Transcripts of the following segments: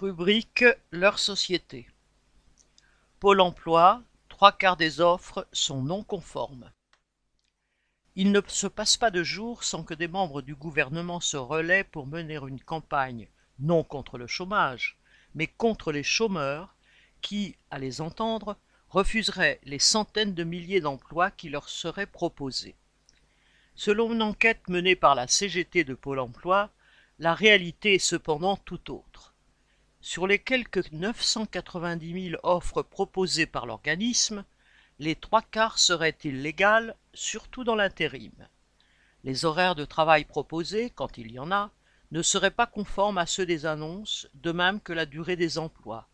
Rubrique Leur société. Pôle emploi, trois quarts des offres sont non conformes. Il ne se passe pas de jour sans que des membres du gouvernement se relaient pour mener une campagne non contre le chômage, mais contre les chômeurs qui, à les entendre, refuseraient les centaines de milliers d'emplois qui leur seraient proposés. Selon une enquête menée par la CGT de Pôle emploi, la réalité est cependant tout autre. Sur les quelques 990 000 offres proposées par l'organisme, les trois quarts seraient illégales, surtout dans l'intérim. Les horaires de travail proposés, quand il y en a, ne seraient pas conformes à ceux des annonces, de même que la durée des emplois.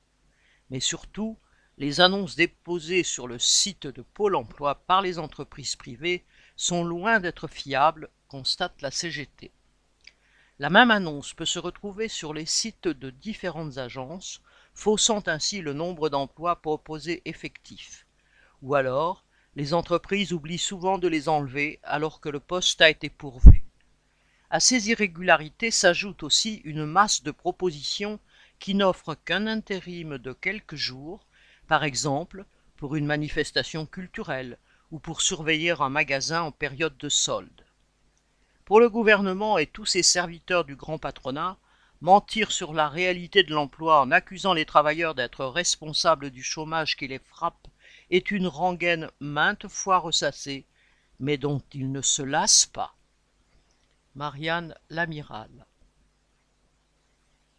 Mais surtout, les annonces déposées sur le site de Pôle emploi par les entreprises privées sont loin d'être fiables, constate la CGT. La même annonce peut se retrouver sur les sites de différentes agences, faussant ainsi le nombre d'emplois proposés effectifs. Ou alors, les entreprises oublient souvent de les enlever alors que le poste a été pourvu. À ces irrégularités s'ajoute aussi une masse de propositions qui n'offrent qu'un intérim de quelques jours, par exemple pour une manifestation culturelle ou pour surveiller un magasin en période de solde. Pour le gouvernement et tous ses serviteurs du grand patronat, mentir sur la réalité de l'emploi en accusant les travailleurs d'être responsables du chômage qui les frappe est une rengaine maintes fois ressassée, mais dont ils ne se lassent pas. Marianne Lamiral